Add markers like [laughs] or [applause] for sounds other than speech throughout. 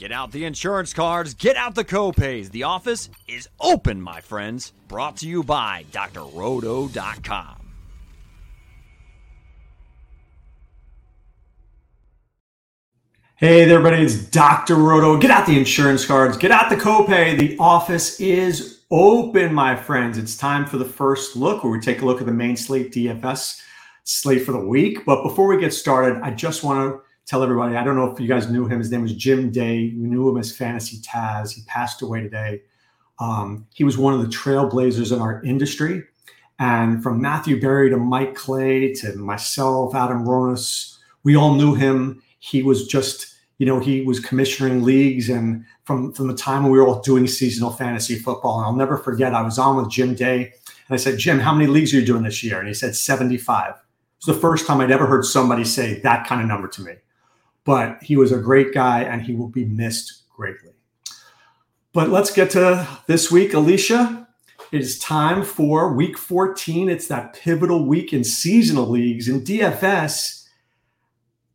Get out the insurance cards, get out the copays. The office is open, my friends. Brought to you by drroto.com. Hey there, everybody, it's Dr. Roto. Get out the insurance cards, get out the copay. The office is open, my friends. It's time for the first look where we take a look at the main slate DFS slate for the week. But before we get started, I just want to tell everybody I don't know if you guys knew him. His name was Jim Day. We knew him as Fantasy Taz. He passed away today. Um, he was one of the trailblazers in our industry. And from Matthew Berry to Mike Clay to myself, Adam Ronis, we all knew him. He was just you know, he was commissioning leagues and from, from the time we were all doing seasonal fantasy football. And I'll never forget, I was on with Jim Day and I said, Jim, how many leagues are you doing this year? And he said, 75. It was the first time I'd ever heard somebody say that kind of number to me. But he was a great guy and he will be missed greatly. But let's get to this week, Alisha. It is time for week 14. It's that pivotal week in seasonal leagues. In DFS,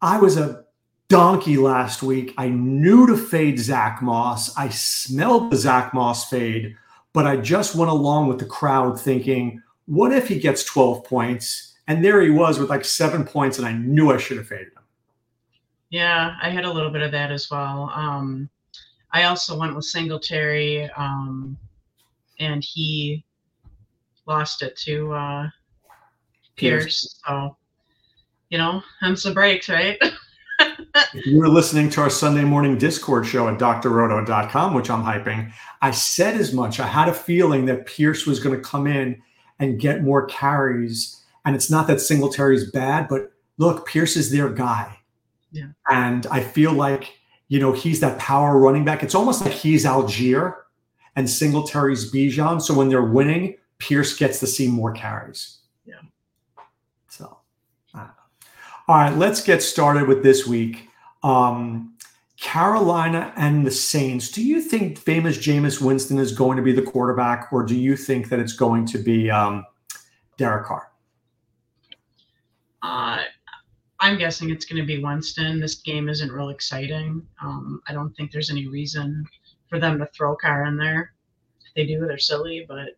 I was a donkey last week. I knew to fade Zach Moss. I smelled the Zach Moss fade, but I just went along with the crowd thinking, what if he gets 12 points? And there he was with like seven points, and I knew I should have faded. Yeah, I had a little bit of that as well. Um, I also went with Singletary, um, and he lost it to uh, Pierce. Pierce. So, you know, hence the breaks, right? [laughs] if you were listening to our Sunday morning Discord show at drroto.com, which I'm hyping, I said as much. I had a feeling that Pierce was going to come in and get more carries. And it's not that Singletary's bad, but look, Pierce is their guy. Yeah. And I feel like, you know, he's that power running back. It's almost like he's Allgeier and Singletary's Bijan. So when they're winning, Pierce gets to see more carries. Yeah. So, all right, let's get started with this week. Um, Carolina and the Saints. Do you think famous Jameis Winston is going to be the quarterback, or do you think that it's going to be um, Derek Carr? Uh, I'm guessing it's going to be Winston. This game isn't real exciting. Um, I don't think there's any reason for them to throw Carr in there. If they do, they're silly, but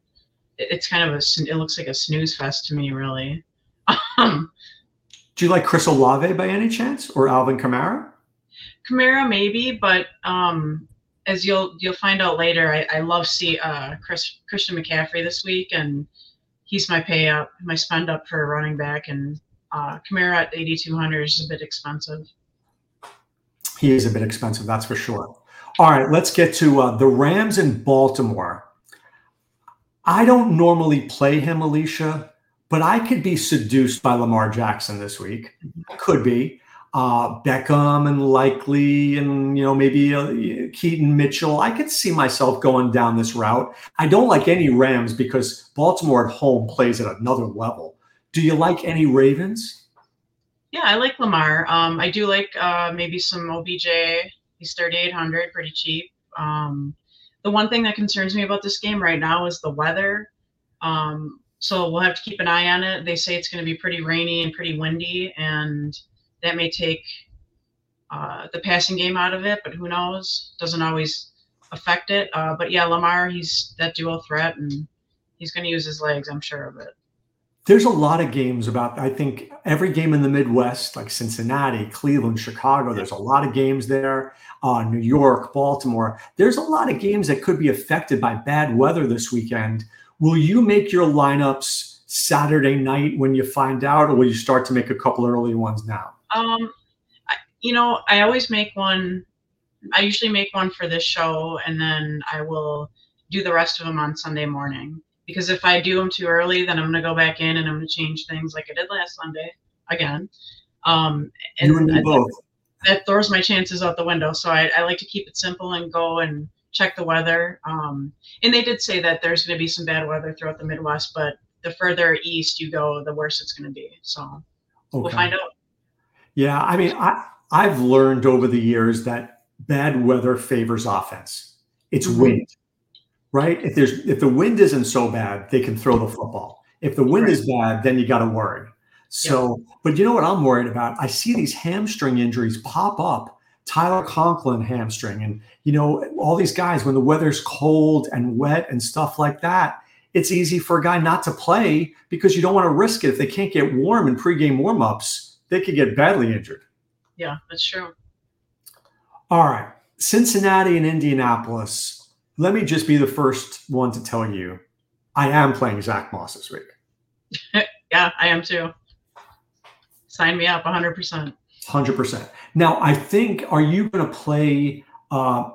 it's kind of a. It looks like a snooze fest to me, really. [laughs] Um, do you like Chris Olave by any chance, or Alvin Kamara? Kamara maybe, but um, as you'll you'll find out later, I, I love see uh, Chris Christian McCaffrey this week, and he's my pay up, my spend up for running back, and uh, Kamara at 8,200 is a bit expensive. He is a bit expensive, that's for sure. All right, let's get to uh, the Rams in Baltimore. I don't normally play him, Alisha, but I could be seduced by Lamar Jackson this week. Could be uh, Beckham and Likely and you know maybe uh, Keaton Mitchell. I could see myself going down this route. I don't like any Rams because Baltimore at home plays at another level. Do you like any Ravens? Yeah, I like Lamar. Um, I do like uh, maybe some OBJ. He's 3,800, pretty cheap. Um, the one thing that concerns me about this game right now is the weather. Um, so we'll have to keep an eye on it. They say it's going to be pretty rainy and pretty windy, and that may take uh, the passing game out of it. But who knows? Doesn't always affect it. Uh, but yeah, Lamar, he's that dual threat, and he's going to use his legs. I'm sure of it. There's a lot of games about. I think every game in the Midwest, like Cincinnati, Cleveland, Chicago. There's a lot of games there. Uh, New York, Baltimore. There's a lot of games that could be affected by bad weather this weekend Will you make your lineups Saturday night when you find out, or will you start to make a couple early ones now? Um, I, you know, I always make one. I usually make one for this show, and then I will do the rest of them on Sunday morning. Because if I do them too early, then I'm going to go back in and I'm going to change things like I did last Sunday again. Um, and, you and me both. That, that throws my chances out the window. So I, I like to keep it simple and go and check the weather. Um, and they did say that there's going to be some bad weather throughout the Midwest, but the further east you go, the worse it's going to be. So okay. we'll find out. Yeah, I mean, I I've learned over the years that bad weather favors offense. It's mm-hmm. wind, right? If there's if the wind isn't so bad, they can throw the football. If the wind right. is bad, then you got to worry. So, but you know what I'm worried about? I see these hamstring injuries pop up Tyler Conklin hamstring, and you know all these guys when the weather's cold and wet and stuff like that. It's easy for a guy not to play because you don't want to risk it. If they can't get warm in pregame warmups, they could get badly injured. Yeah, that's true. All right, Cincinnati and Indianapolis. Let me just be the first one to tell you, I am playing Zach Moss this week. [laughs] yeah, I am too. Sign me up 100%. 100%. Now, I think, are you going to play uh,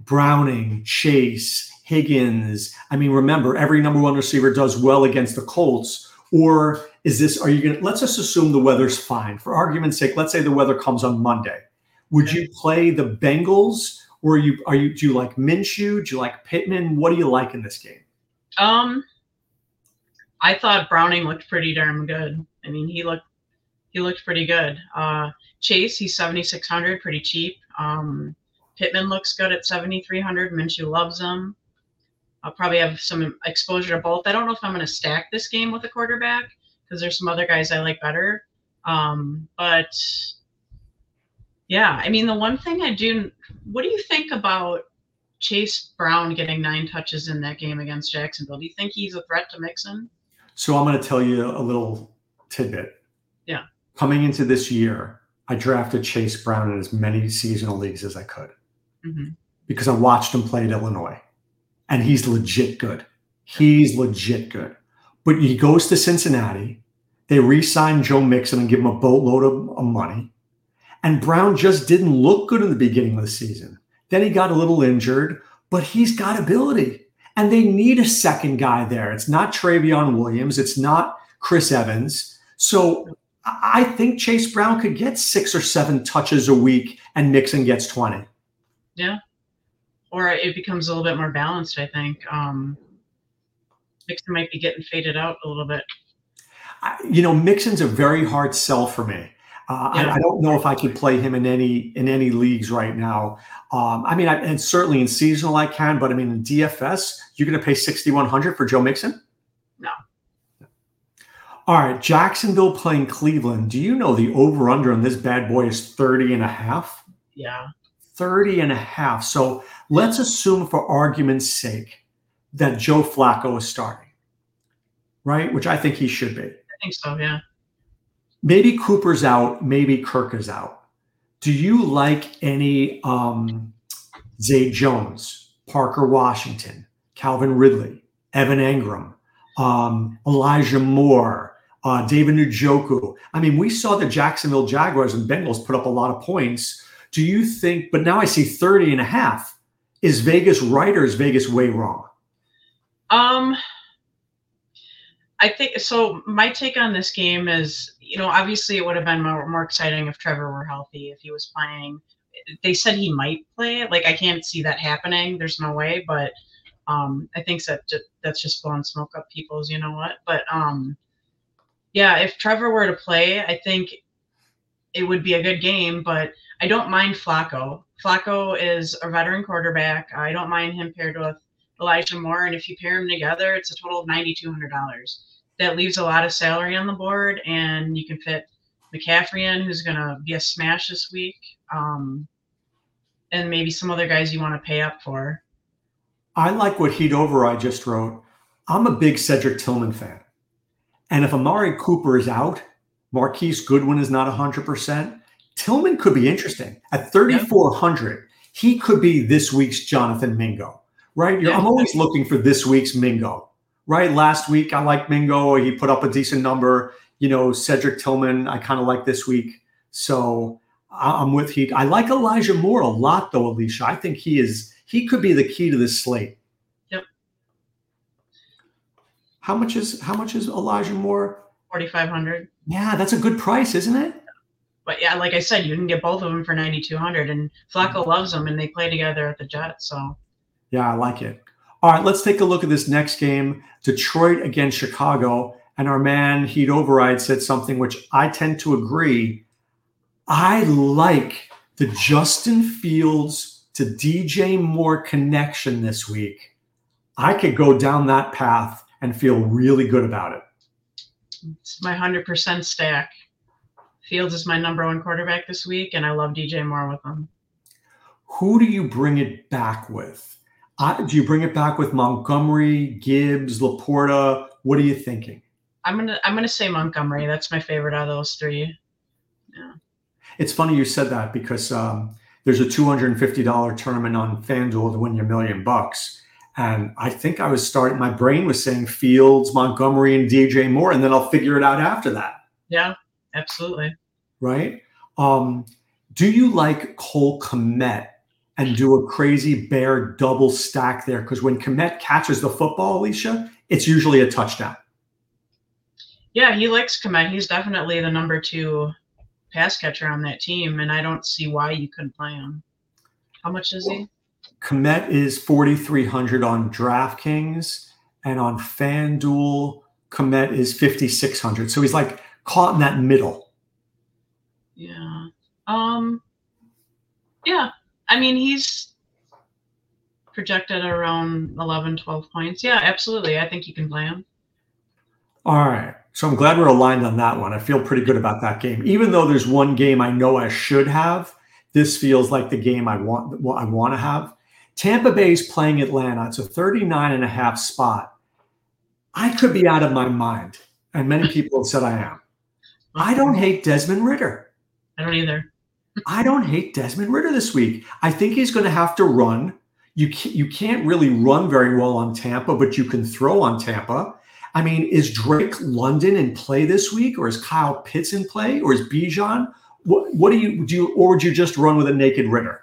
Browning, Chase, Higgins? I mean, remember, every number one receiver does well against the Colts. Or is this, are you going to, let's just assume the weather's fine. For argument's sake, let's say the weather comes on Monday. Would you play the Bengals? Or are you, are you, do you like Minshew? Do you like Pittman? What do you like in this game? Um, I thought Browning looked pretty darn good. I mean, he looked he looked pretty good. Uh, Chase, he's 7,600, pretty cheap. Um, Pittman looks good at 7,300. Minshew loves him. I'll probably have some exposure to both. I don't know if I'm going to stack this game with a quarterback because there's some other guys I like better. Um, but yeah, I mean, the one thing I do, what do you think about Chase Brown getting nine touches in that game against Jacksonville? Do you think he's a threat to Mixon? So I'm going to tell you a little tidbit. Yeah. Coming into this year, I drafted Chase Brown in as many seasonal leagues as I could mm-hmm. because I watched him play at Illinois and he's legit good. He's legit good. But he goes to Cincinnati. They re sign Joe Mixon and give him a boatload of, of money. And Brown just didn't look good in the beginning of the season. Then he got a little injured, but he's got ability. And they need a second guy there. It's not Trayveon Williams, it's not Chris Evans. So I think Chase Brown could get six or seven touches a week and Mixon gets 20. Yeah. Or it becomes a little bit more balanced, I think. Um, Mixon might be getting faded out a little bit. You know, Mixon's a very hard sell for me. Uh, yeah. I, I, don't know if I could play him in any in any leagues right now. Um, I mean, I, and certainly in seasonal I can, but I mean in DFS, you're going to pay sixty one hundred for Joe Mixon? No. All right, Jacksonville playing Cleveland. Do you know the over under on this bad boy is 30 and a half? Yeah. 30 and a half. So let's assume for argument's sake that Joe Flacco is starting, right? Which I think he should be. I think so, yeah. Maybe Cooper's out, maybe Kirk is out. Do you like any um, Zay Jones, Parker Washington, Calvin Ridley, Evan Engram, um, Elijah Moore, uh, David Njoku. I mean, we saw the Jacksonville Jaguars and Bengals put up a lot of points. Do you think, but now I see 30 and a half. Is Vegas right or is Vegas way wrong? Um, I think so. My take on this game is, you know, obviously it would have been more, more exciting if Trevor were healthy, if he was playing. They said he might play. Like I can't see that happening. There's no way. But um, I think that that's just blowing smoke up people's. You know what? But um, yeah, if Trevor were to play, I think it would be a good game. But I don't mind Flacco. Flacco is a veteran quarterback. I don't mind him paired with Elijah Moore, and if you pair them together, it's a total of ninety two hundred dollars. That leaves a lot of salary on the board, and you can fit McCaffrey in, who's going to be a smash this week, um, and maybe some other guys you want to pay up for. I like what Heat Override just wrote. I'm a big Cedric Tillman fan. And if Amari Cooper is out, Marquise Goodwin is not 100%, Tillman could be interesting. At 3,400, he could be this week's Jonathan Mingo, right? Yeah. I'm always looking for this week's Mingo, right? Last week, I like Mingo. He put up a decent number. You know, Cedric Tillman, I kind of like this week. So I'm with Heat. I like Elijah Moore a lot, though, Alisha. I think he is, he could be the key to this slate. Yep. How much is how much is Elijah Moore? Forty five hundred. Yeah, that's a good price, isn't it? But yeah, like I said, you can get both of them for ninety two hundred, and Flacco loves them, and they play together at the Jets. So. Yeah, I like it. All right, let's take a look at this next game: Detroit against Chicago. And our man Heat Override said something which I tend to agree. I like the Justin Fields to DJ Moore connection this week. I could go down that path and feel really good about it. It's my 100% stack. Fields is my number one quarterback this week, and I love DJ Moore with him. Who do you bring it back with? Uh, do you bring it back with Montgomery, Gibbs, LaPorta? What are you thinking? I'm gonna I'm gonna say Montgomery. That's my favorite out of those three. Yeah. It's funny you said that because um, there's a $250 tournament on FanDuel to win your million bucks. And I think I was starting, my brain was saying Fields, Montgomery, and DJ Moore, and then I'll figure it out after that. Yeah, absolutely. Right. Um, do you like Cole Kmet and do a crazy bear double stack there? Because when Kmet catches the football, Alisha, it's usually a touchdown. Yeah, he likes Kmet. He's definitely the number two pass catcher on that team, and I don't see why you couldn't play him. How much is he? Kmet is 4,300 on DraftKings and on FanDuel, Kmet is 5,600. So he's like caught in that middle. Yeah. Um, yeah. I mean, he's projected around 11, 12 points. Yeah, absolutely. I think you can play him. All right. So I'm glad we're aligned on that one. I feel pretty good about that game. Even though there's one game I know I should have, this feels like the game I want what I want to have. Tampa Bay is playing Atlanta. It's a 39 and a half spot. I could be out of my mind. And many people have said I am. I don't hate Desmond Ridder. I don't either. I don't hate Desmond Ridder this week. I think he's going to have to run. You can't, you can't really run very well on Tampa, but you can throw on Tampa. I mean, is Drake London in play this week, or is Kyle Pitts in play, or is Bijan? What, what do you do? You, or would you just run with a naked Ridder?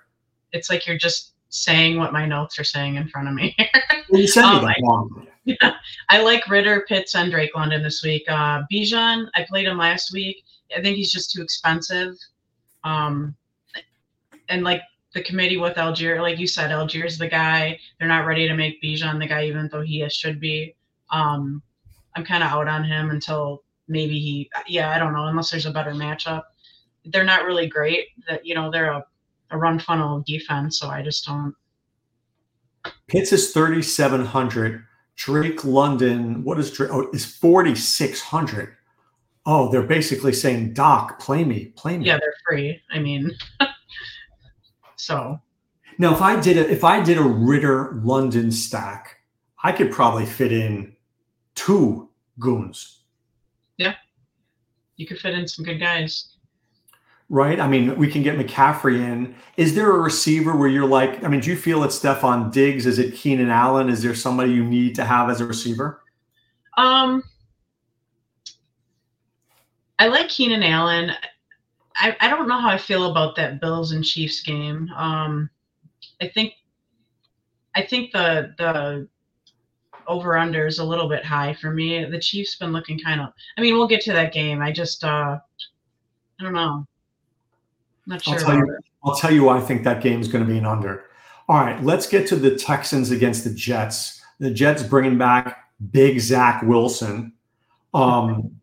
It's like you're just saying what my notes are saying in front of me. [laughs] well, you said um, I, yeah, [laughs] I like Ridder, Pitts, and Drake London this week. Uh, Bijan, I played him last week. I think he's just too expensive. Um, and like the committee with Allgeier, like you said, Allgeier's the guy. They're not ready to make Bijan the guy, even though he should be. Um, I'm kind of out on him until maybe he, yeah, I don't know, unless there's a better matchup. They're not really great. That you know, they're a, a run funnel defense, so I just don't. Pitts is 3,700. Drake London, what is Drake? Oh, is 4,600. Oh, they're basically saying, Doc, play me, play me. Yeah, they're free. I mean, [laughs] so. Now, if I did a, if I did a Ridder London stack, I could probably fit in two goons. Yeah, you could fit in some good guys. Right. I mean, we can get McCaffrey in. Is there a receiver where you're like, I mean, do you feel it's Stefon Diggs? Is it Keenan Allen? Is there somebody you need to have as a receiver? Um, I like Keenan Allen. I, I don't know how I feel about that Bills and Chiefs game. Um, I think I think the the over under is a little bit high for me. The Chiefs been looking kind of. I mean, we'll get to that game. I just uh, I don't know. Not sure. I'll tell, you, I'll tell you why I think that game is going to be an under. All right, let's get to the Texans against the Jets. The Jets bringing back big Zach Wilson. Um,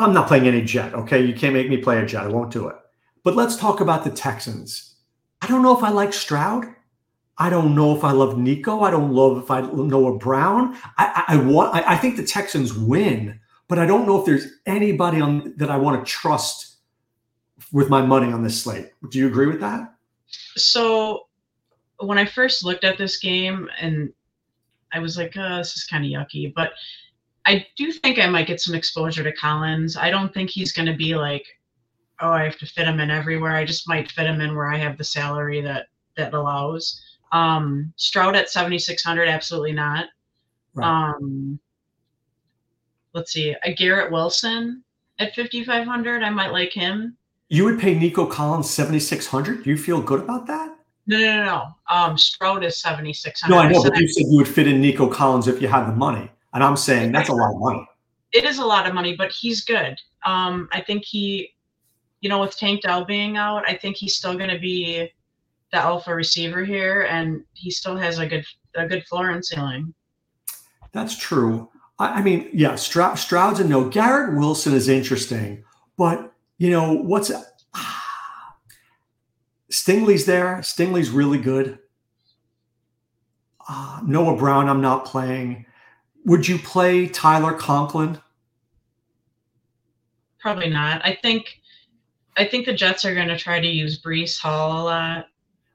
I'm not playing any Jet. Okay, you can't make me play a Jet. I won't do it. But let's talk about the Texans. I don't know if I like Stroud. I don't know if I love Nico. I don't love if I Noah Brown. I, I, I want. I, I, think the Texans win, but I don't know if there's anybody on that I want to trust with my money on this slate. Do you agree with that? So, when I first looked at this game, and I was like, oh, "This is kind of yucky," but I do think I might get some exposure to Collins. I don't think he's going to be like, "Oh, I have to fit him in everywhere." I just might fit him in where I have the salary that that allows. Um, Stroud at 7,600, absolutely not. Right. Um, let's see, a Garrett Wilson at 5,500, I might like him. You would pay Nico Collins 7,600? Do you feel good about that? No, no, no, no. Um, Stroud is 7,600. No, I know, but you said you would fit in Nico Collins if you had the money. And I'm saying that's a lot of money. It is a lot of money, but he's good. Um, I think he, you know, with Tank Dell being out, I think he's still going to be the alpha receiver here, and he still has a good a good floor and ceiling. That's true. I, I mean, yeah, Stroud, Stroud's a no. Garrett Wilson is interesting, but you know what's ah, [sighs] Stingley's there. Stingley's really good. Uh, Noah Brown, I'm not playing. Would you play Tyler Conklin? Probably not. I think I think the Jets are going to try to use Breece Hall a lot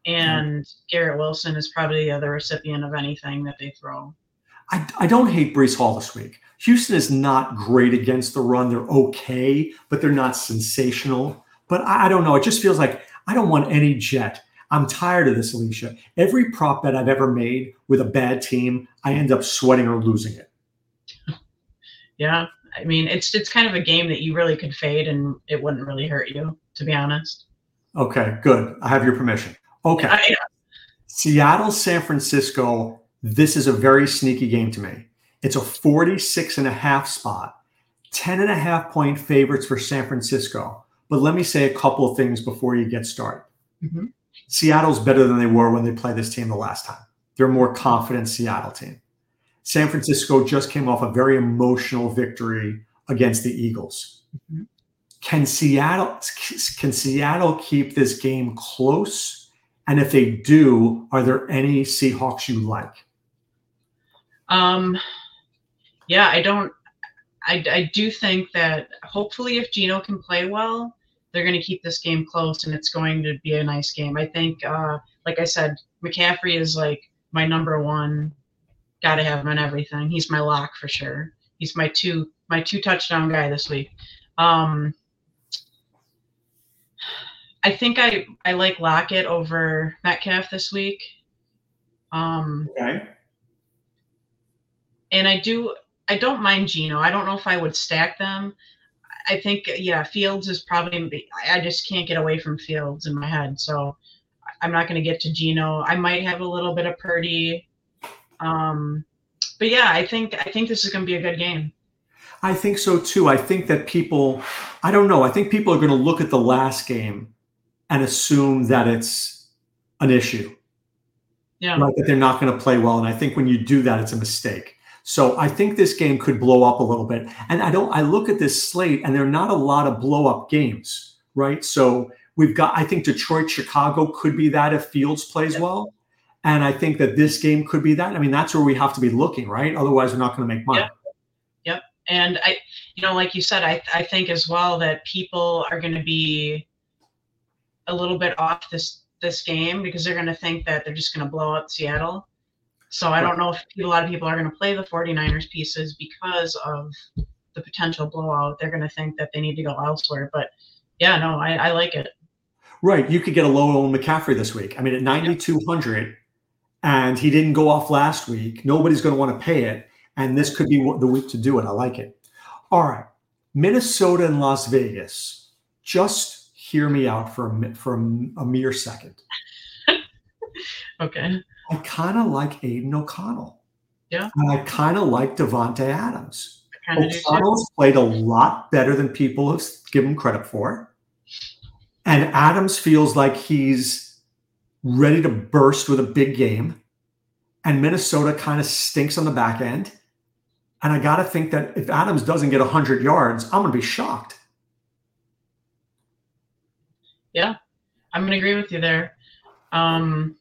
and Garrett Wilson is probably the other recipient of anything that they throw. I, I don't hate Breece Hall this week. Houston is not great against the run. They're okay, but they're not sensational. But I, I don't know. It just feels like I don't want any jet. I'm tired of this, Alisha. Every prop bet I've ever made with a bad team, I end up sweating or losing it. [laughs] Yeah. I mean, it's it's kind of a game that you really could fade and it wouldn't really hurt you, to be honest. Okay, good. I have your permission. Okay. I, Seattle, San Francisco. This is a very sneaky game to me. It's a 46 and a half spot, 10 and a half point favorites for San Francisco. But let me say a couple of things before you get started. Mm-hmm. Seattle's better than they were when they played this team the last time. They're a more confident Seattle team. San Francisco just came off a very emotional victory against the Eagles. Mm-hmm. Can Seattle can Seattle keep this game close? And if they do, are there any Seahawks you like? Um, yeah, I don't. I, I do think that hopefully, if Geno can play well, they're going to keep this game close and it's going to be a nice game. I think, uh, like I said, McCaffrey is like my number one. Got to have him on everything. He's my lock for sure. He's my two my two touchdown guy this week. Um, I think I I like Lockett over Metcalf this week. Um, okay. And I do I don't mind Geno. I don't know if I would stack them. I think yeah, Fields is probably. I just can't get away from Fields in my head, so I'm not going to get to Geno. I might have a little bit of Purdy, um, but yeah, I think I think this is going to be a good game. I think so too. I think that people, I don't know. I think people are going to look at the last game and assume that it's an issue. Yeah. Like that they're not going to play well. And I think when you do that, it's a mistake. So I think this game could blow up a little bit. And I don't I look at this slate and there are not a lot of blow up games, right? So we've got I think Detroit Chicago could be that if Fields plays well. And I think that this game could be that. I mean, that's where we have to be looking, right? Otherwise, we're not going to make money. Yep. yep. And I, you know, like you said, I, I think as well that people are going to be a little bit off this this game because they're going to think that they're just going to blow up Seattle. So I don't know if a lot of people are going to play the 49ers pieces because of the potential blowout. They're going to think that they need to go elsewhere. But yeah, no, I, I like it. Right. You could get a low on McCaffrey this week. I mean, at 9,200, and he didn't go off last week. Nobody's going to want to pay it. And this could be the week to do it. I like it. All right. Minnesota and Las Vegas. Just hear me out for a, for a, a mere second. [laughs] okay. I kind of like Aidan O'Connell. Yeah. And I kind of like Davante Adams. O'Connell's played a lot better than people have given him credit for. And Adams feels like he's ready to burst with a big game. And Minnesota kind of stinks on the back end. And I got to think that if Adams doesn't get 100 yards, I'm going to be shocked. Yeah, I'm going to agree with you there. Um,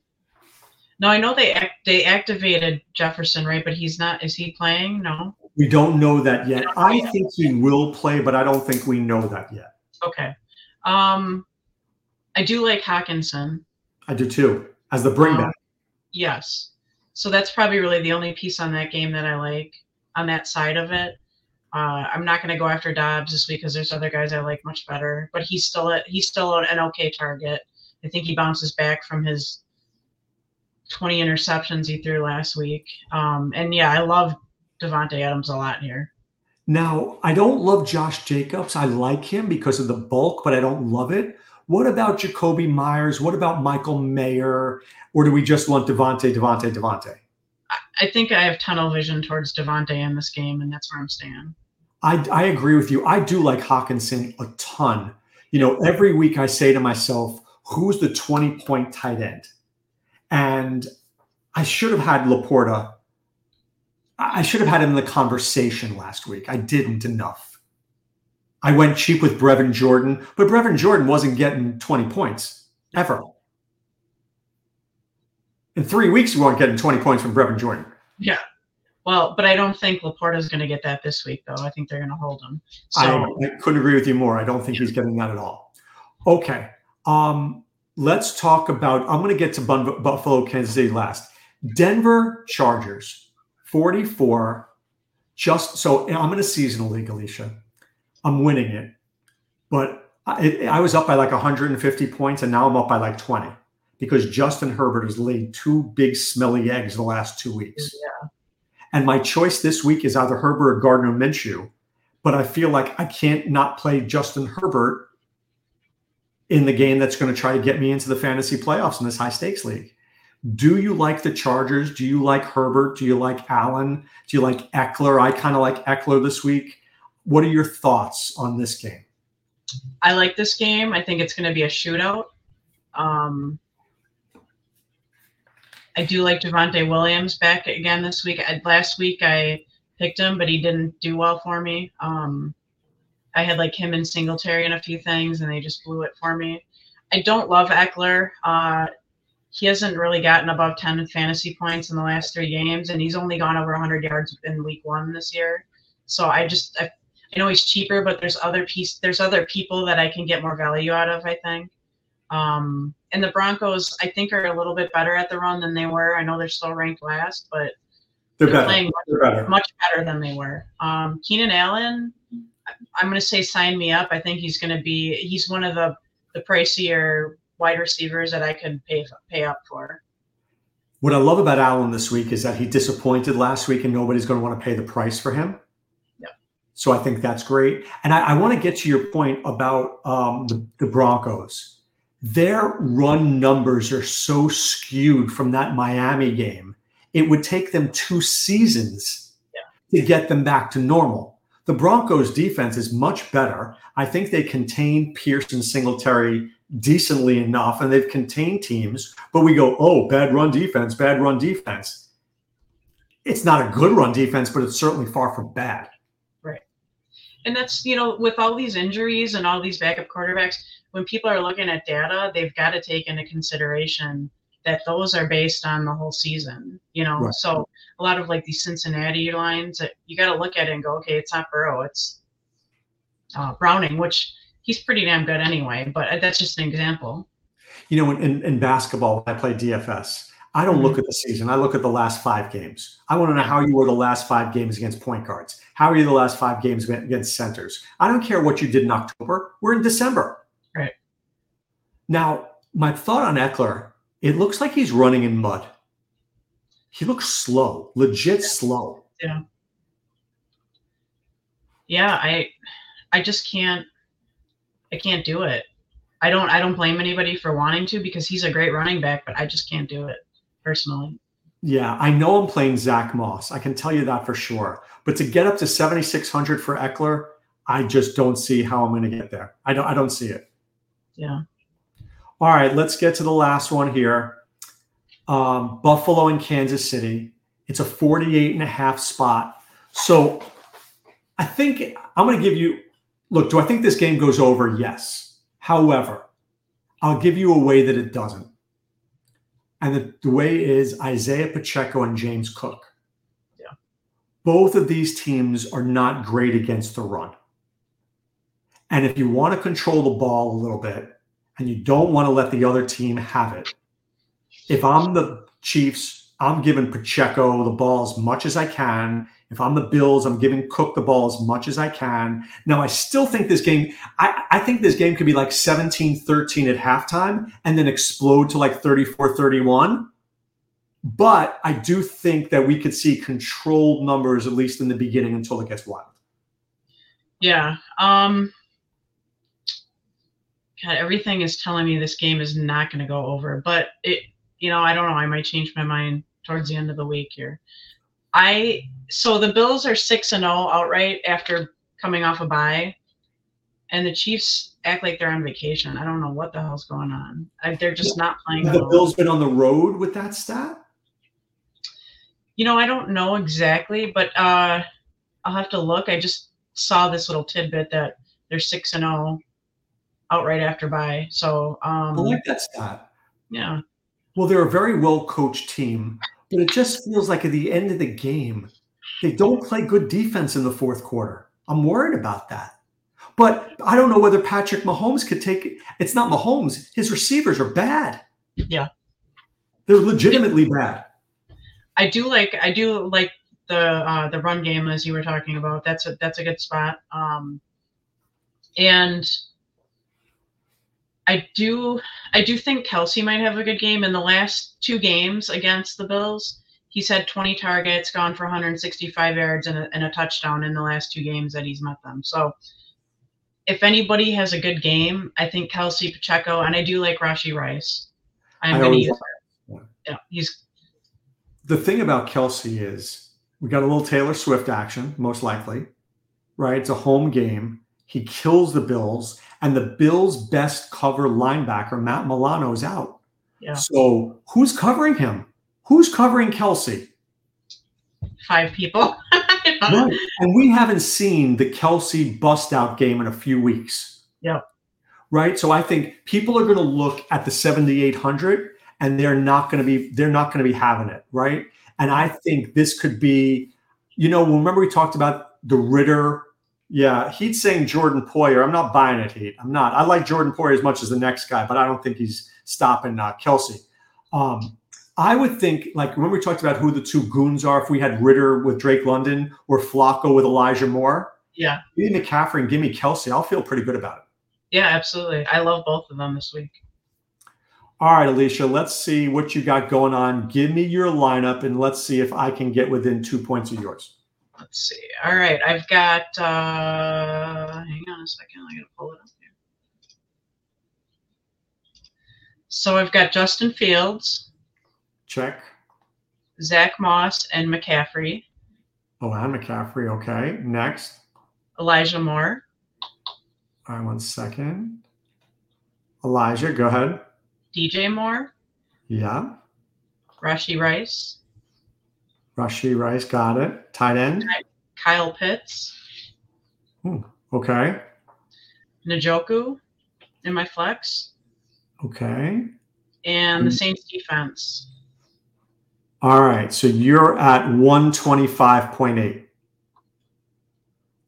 no, I know they act, they activated Jefferson, right? But he's not. Is he playing? No. We don't know that yet. I think he will play, but I don't think we know that yet. Okay. Um, I do like Hockenson. I do too, as the bringback. Um, yes. So that's probably really the only piece on that game that I like on that side of it. Uh, I'm not going to go after Dobbs this week because there's other guys I like much better. But he's still a, he's still an okay target. I think he bounces back from his 20 interceptions he threw last week. Um, and yeah, I love Davante Adams a lot here. Now, I don't love Josh Jacobs. I like him because of the bulk, but I don't love it. What about Jakobi Meyers? What about Michael Mayer? Or do we just want Davante, Davante, Davante? I think I have tunnel vision towards Davante in this game, and that's where I'm staying. I, I agree with you. I do like Hockenson a ton. You know, every week I say to myself, who's the 20 point tight end? And I should have had LaPorta. I should have had him in the conversation last week. I didn't enough. I went cheap with Brevin Jordan, but Brevin Jordan wasn't getting 20 points ever. In three weeks, we weren't getting 20 points from Brevin Jordan. Yeah. Well, but I don't think LaPorta is going to get that this week, though. I think they're going to hold him. So, I, I, couldn't agree with you more. I don't think he's getting that at all. Okay. Um, let's talk about. I'm going to get to Buffalo, Kansas City last. Denver Chargers, 44. Just so I'm in a seasonal league, Alisha. I'm winning it, but I, I was up by like 150 points, and now I'm up by like 20 because Justin Herbert has laid two big smelly eggs the last two weeks. Yeah. And my choice this week is either Herbert or Gardner Minshew. But I feel like I can't not play Justin Herbert in the game that's going to try to get me into the fantasy playoffs in this high stakes league. Do you like the Chargers? Do you like Herbert? Do you like Allen? Do you like Ekeler? I kind of like Ekeler this week. What are your thoughts on this game? I like this game. I think it's going to be a shootout. Um, I do like Javonte Williams back again this week. Last week I picked him, but he didn't do well for me. Um, I had like him and Singletary and a few things, and they just blew it for me. I don't love Ekeler. Uh, he hasn't really gotten above 10 fantasy points in the last three games, and he's only gone over 100 yards in week one this year. So I just, I, I know he's cheaper, but there's other piece, there's other people that I can get more value out of. I think. Um, and the Broncos, I think, are a little bit better at the run than they were. I know they're still ranked last, but they're, they're playing much, better. much better than they were. Um, Keenan Allen, I'm going to say sign me up. I think he's going to be he's one of the the pricier wide receivers that I could pay pay up for. What I love about Allen this week is that he disappointed last week, and nobody's going to want to pay the price for him. Yeah. So I think that's great, and I, I want to get to your point about um, the, the Broncos. Their run numbers are so skewed from that Miami game. It would take them two seasons yeah. to get them back to normal. The Broncos defense is much better. I think they contain Pearson Singletary decently enough, and they've contained teams. But we go, oh, bad run defense, bad run defense. It's not a good run defense, but it's certainly far from bad. Right. And that's, you know, with all these injuries and all these backup quarterbacks, when people are looking at data, they've got to take into consideration that those are based on the whole season, you know. Right. So a lot of like these Cincinnati lines, that you got to look at it and go, okay, it's not Burrow, it's uh, Browning, which he's pretty damn good anyway. But that's just an example. You know, in, in basketball, I play DFS. I don't mm-hmm. look at the season. I look at the last five games. I want to know how you were the last five games against point guards. How are you the last five games against centers? I don't care what you did in October. We're in December. Right. Now, my thought on Ekeler, it looks like he's running in mud. He looks slow, legit slow. Yeah. Yeah, I I just can't I can't do it. I don't I don't blame anybody for wanting to because he's a great running back, but I just can't do it personally. Yeah, I know I'm playing Zach Moss. I can tell you that for sure. But to get up to 7600 for Ekeler, I just don't see how I'm going to get there. I don't I don't see it. Yeah. All right, let's get to the last one here. Um, Buffalo and Kansas City. It's a 48 and a half spot. So I think I'm going to give you look, do I think this game goes over? Yes. However, I'll give you a way that it doesn't. And the, the way is Isaiah Pacheco and James Cook. Yeah. Both of these teams are not great against the run. And if you want to control the ball a little bit, and you don't want to let the other team have it. If I'm the Chiefs, I'm giving Pacheco the ball as much as I can. If I'm the Bills, I'm giving Cook the ball as much as I can. Now, I still think this game, I, I think this game could be like 17 13 at halftime and then explode to like 34 31. But I do think that we could see controlled numbers, at least in the beginning, until it gets wild. Yeah. Um, God, everything is telling me this game is not going to go over. But it, you know, I don't know. I might change my mind towards the end of the week here. I so the Bills are six and zero oh outright after coming off a bye, and the Chiefs act like they're on vacation. I don't know what the hell's going on. I, they're just not playing. Have the Bills been on the road with that stat? You know, I don't know exactly, but uh, I'll have to look. I just saw this little tidbit that they're six and zero oh outright after bye. So um, I like that stat. Yeah. Well, they're a very well coached team, but it just feels like at the end of the game, they don't play good defense in the fourth quarter. I'm worried about that. But I don't know whether Patrick Mahomes could take it. It's not Mahomes. His receivers are bad. Yeah. They're legitimately bad. I do like I do like the uh, the run game as you were talking about. That's a that's a good spot. Um, and I do I do think Kelce might have a good game in the last two games against the Bills. He's had 20 targets, gone for 165 yards and a, and a touchdown in the last two games that he's met them. So if anybody has a good game, I think Kelce Pacheco, and I do like Rashee Rice. I'm going to use. Yeah. yeah, he's. The thing about Kelce is we got a little Taylor Swift action, most likely, right? It's a home game. He kills the Bills, and the Bills' best cover linebacker, Matt Milano, is out. Yeah. So who's covering him? Who's covering Kelce? Five people. [laughs] right. And we haven't seen the Kelce bust out game in a few weeks. Yeah. Right. So I think people are going to look at the 7,800 and they're not going to be, they're not going to be having it. Right. And I think this could be, you know, remember we talked about the Ridder. Yeah. He's saying Jordan Poyer. I'm not buying it, Heat. I'm not. I like Jordan Poyer as much as the next guy, but I don't think he's stopping uh, Kelce. Um, I would think, like, remember we talked about who the two goons are if we had Ridder with Drake London or Flacco with Elijah Moore? Yeah. Give me McCaffrey and give me Kelce. I'll feel pretty good about it. Yeah, absolutely. I love both of them this week. All right, Alisha, let's see what you got going on. Give me your lineup and let's see if I can get within two points of yours. Let's see. All right, I've got, uh, hang on a second. I got to pull it up here. So I've got Justin Fields. Check. Zach Moss and McCaffrey. Oh, and McCaffrey. Okay. Next. Elijah Moore. All right, one second. Elijah, go ahead. DJ Moore. Yeah. Rashee Rice. Rashee Rice, got it. Tight end. Kyle Pitts. Hmm, okay. Njoku in my flex. Okay. And the Saints defense. All right. So you're at 125.8.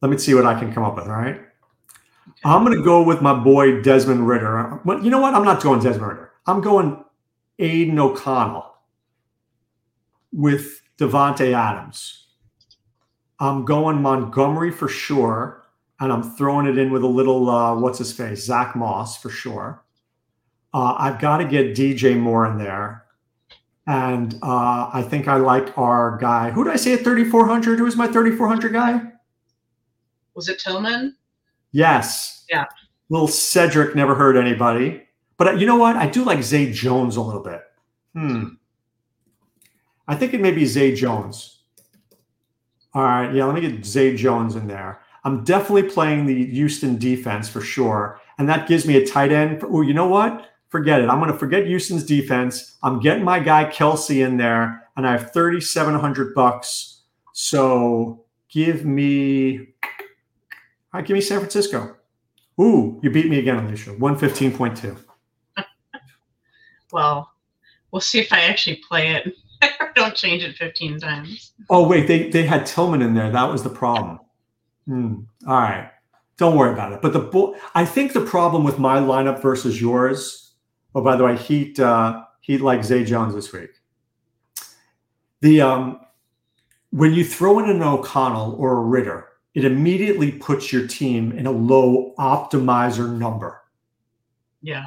Let me see what I can come up with. All right. Okay. I'm going to go with my boy Desmond Ridder. But you know what? I'm not going Desmond Ridder. I'm going Aidan O'Connell with Davante Adams. I'm going Montgomery for sure. And I'm throwing it in with a little, uh, what's his face? Zach Moss for sure. Uh, I've got to get DJ Moore in there. And uh, I think I like our guy. Who did I say at 3,400? Who was my 3,400 guy? Was it Tillman? Yes. Yeah. Little Cedric never hurt anybody. But uh, you know what? I do like Zay Jones a little bit. Hmm. I think it may be Zay Jones. All right. Yeah, let me get Zay Jones in there. I'm definitely playing the Houston defense for sure. And that gives me a tight end. Oh, you know what? forget it. I'm going to forget Houston's defense. I'm getting my guy Kelce in there, and I have 3,700 bucks. So give me, all right, give me San Francisco. Ooh, you beat me again, Alisha. 115.2. [laughs] well, we'll see if I actually play it. [laughs] Don't change it 15 times. Oh, wait, they, they had Tillman in there. That was the problem. Hmm. All right. Don't worry about it. But the I think the problem with my lineup versus yours Oh, by the way, Heat uh, Heat like Zay Jones this week. The um, when you throw in an O'Connell or a Ridder, it immediately puts your team in a low optimizer number. Yeah.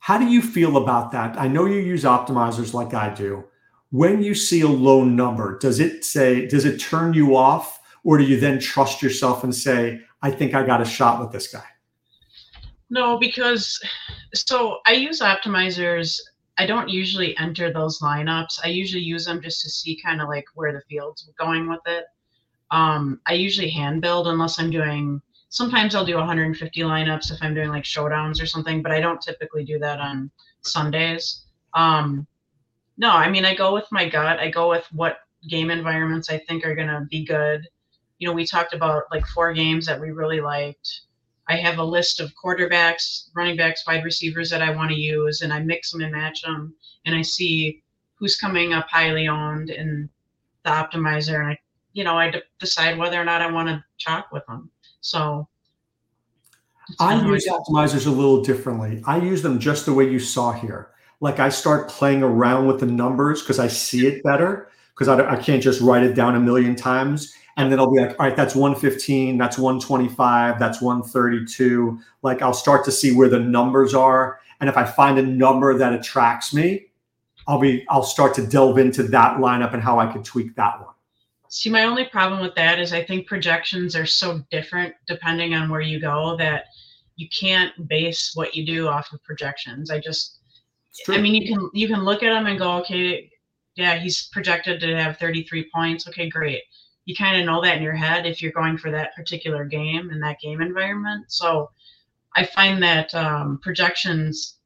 How do you feel about that? I know you use optimizers like I do. When you see a low number, does it say, does it turn you off? Or do you then trust yourself and say, I think I got a shot with this guy? No, because so I use optimizers. I don't usually enter those lineups. I usually use them just to see kind of like where the field's going with it. Um, I usually hand build unless I'm doing. Sometimes I'll do 150 lineups if I'm doing like showdowns or something, but I don't typically do that on Sundays. Um, no, I mean I go with my gut. I go with what game environments I think are gonna be good. You know, we talked about like four games that we really liked I have a list of quarterbacks, running backs, wide receivers that I want to use, and I mix them and match them, and I see who's coming up highly owned in the optimizer, and I, you know, I d- decide whether or not I want to chalk with them. So, I use optimizers a little differently. I use them just the way you saw here. Like I start playing around with the numbers because I see it better because I, I can't just write it down a million times. And then I'll be like, all right, that's 115, that's 125, that's 132. Like I'll start to see where the numbers are. And if I find a number that attracts me, I'll be I'll start to delve into that lineup and how I could tweak that one. See, my only problem with that is I think projections are so different depending on where you go that you can't base what you do off of projections. I just, I mean, you can you can look at them and go, okay, yeah, he's projected to have 33 points. Okay, great. You kind of know that in your head if you're going for that particular game in that game environment. So I find that um, projections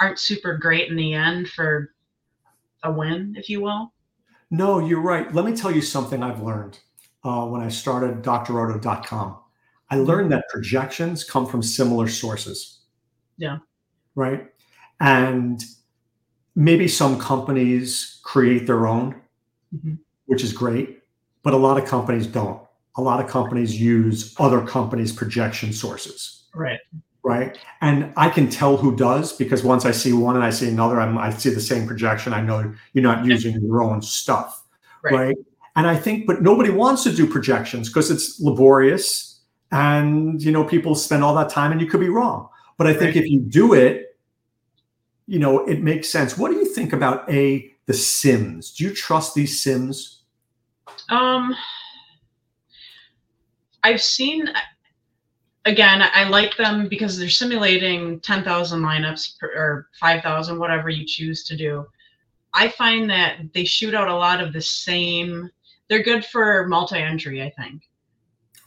aren't super great in the end for a win, if you will. No, you're right. Let me tell you something I've learned uh, when I started drroto.com. I learned that projections come from similar sources. Yeah. Right. And maybe some companies create their own, mm-hmm. which is great, but a lot of companies don't. A lot of companies use other companies' projection sources. Right. Right. And I can tell who does because once I see one and I see another, I'm, i see the same projection. I know you're not using your own stuff. Right. right? And I think, but nobody wants to do projections because it's laborious and, you know, people spend all that time and you could be wrong. But I think right. if you do it, you know, it makes sense. What do you think about a the sims? Do you trust these sims? Um, I've seen again, I like them because they're simulating 10,000 lineups per, or 5,000, whatever you choose to do. I find that they shoot out a lot of the same. They're good for multi-entry, I think.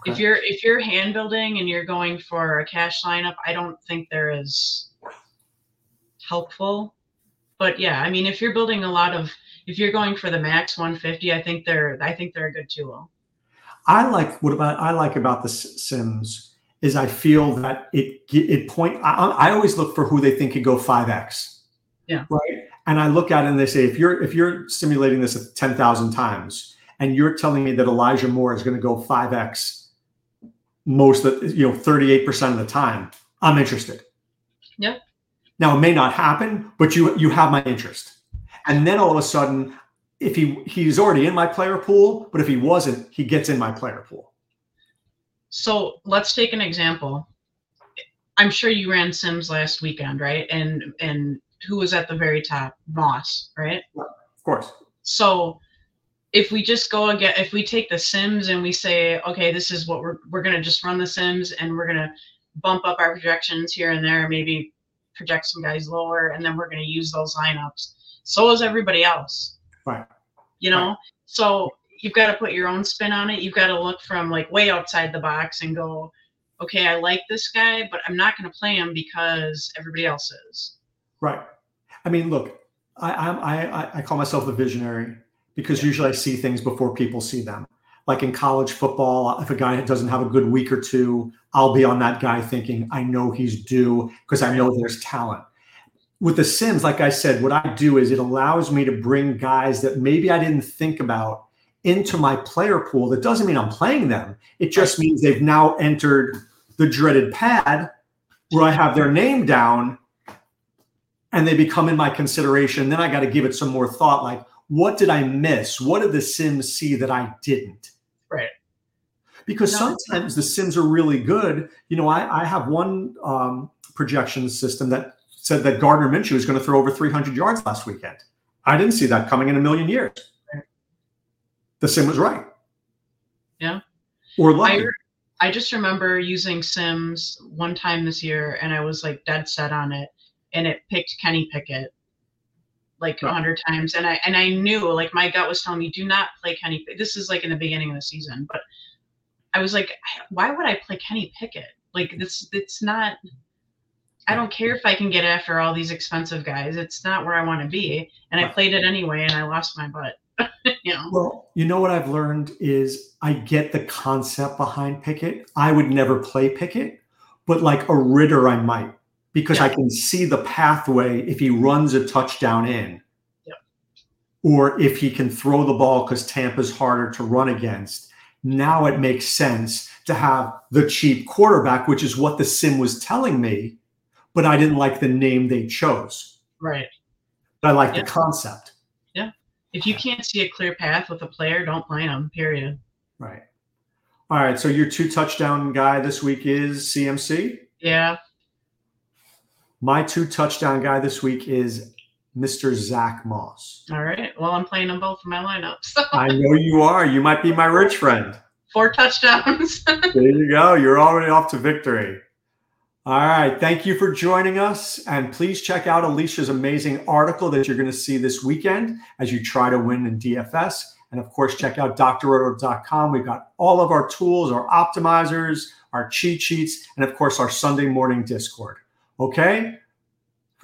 Okay. If you're if you're hand building and you're going for a cash lineup, I don't think they're as helpful. But yeah, I mean, if you're building a lot of, if you're going for the max 150, I think they're I think they're a good tool. I like what about I like about the Sims is I feel that it it point. I, I always look for who they think could go five x. Yeah. Right. And I look at it and they say if you're if you're simulating this ten thousand times and you're telling me that Elijah Moore is going to go five x most of you know thirty eight percent of the time, I'm interested. Yeah. Now it may not happen, but you you have my interest. And then all of a sudden, if he he's already in my player pool, but if he wasn't, he gets in my player pool. So let's take an example. I'm sure you ran Sims last weekend, right? And and who was at the very top? Moss, right? Yeah, of course. So if we just go again, if we take the Sims and we say, okay, this is what we're we're gonna just run the Sims and we're gonna bump up our projections here and there, maybe project some guys lower, and then we're gonna use those lineups. So is everybody else. Right. You know, right. so you've got to put your own spin on it. You've got to look from like way outside the box and go, okay, I like this guy, but I'm not going to play him because everybody else is. Right. I mean, look, I I I, call myself a visionary because yeah. usually I see things before people see them. Like in college football, if a guy doesn't have a good week or two, I'll be on that guy thinking, I know he's due because I know there's talent. With the Sims, like I said, what I do is it allows me to bring guys that maybe I didn't think about into my player pool. That doesn't mean I'm playing them. It just means they've now entered the dreaded pad where I have their name down and they become in my consideration. Then I got to give it some more thought like, what did I miss? What did the Sims see that I didn't? Because no, sometimes the Sims are really good. You know, I, I have one um, projection system that said that Gardner Minshew was going to throw over 300 yards last weekend. I didn't see that coming in a million years the sim was right. Yeah. Or lucky. I, I just remember using Sims one time this year and I was like dead set on it and it picked Kenny Pickett like a hundred times. And I and I knew like my gut was telling me do not play Kenny. This is like in the beginning of the season, but I was like, why would I play Kenny Pickett? Like this, it's not. I don't care if I can get after all these expensive guys. It's not where I want to be. And I played it anyway, and I lost my butt. [laughs] you know? Well, you know what I've learned is I get the concept behind Pickett. I would never play Pickett, but like a Ridder, I might because yeah. I can see the pathway if he runs a touchdown in, or if he can throw the ball because Tampa's harder to run against. Now it makes sense to have the cheap quarterback, which is what the sim was telling me, but I didn't like the name they chose. Right. But I like Yeah. the concept. Yeah. If you can't see a clear path with a player, don't play them. Period. Right. All right. So your two touchdown guy this week is CMC. Yeah. My two touchdown guy this week is Mr. Zack Moss. All right. Well, I'm playing them both in my lineup. So [laughs] I know you are. You might be my rich friend. four touchdowns. [laughs] There you go. You're already off to victory. All right. Thank you for joining us. And please check out Alisha's amazing article that you're going to see this weekend as you try to win in DFS. And of course, check out drroto.com. We've got all of our tools, our optimizers, our cheat sheets, and of course, our Sunday morning Discord. Okay?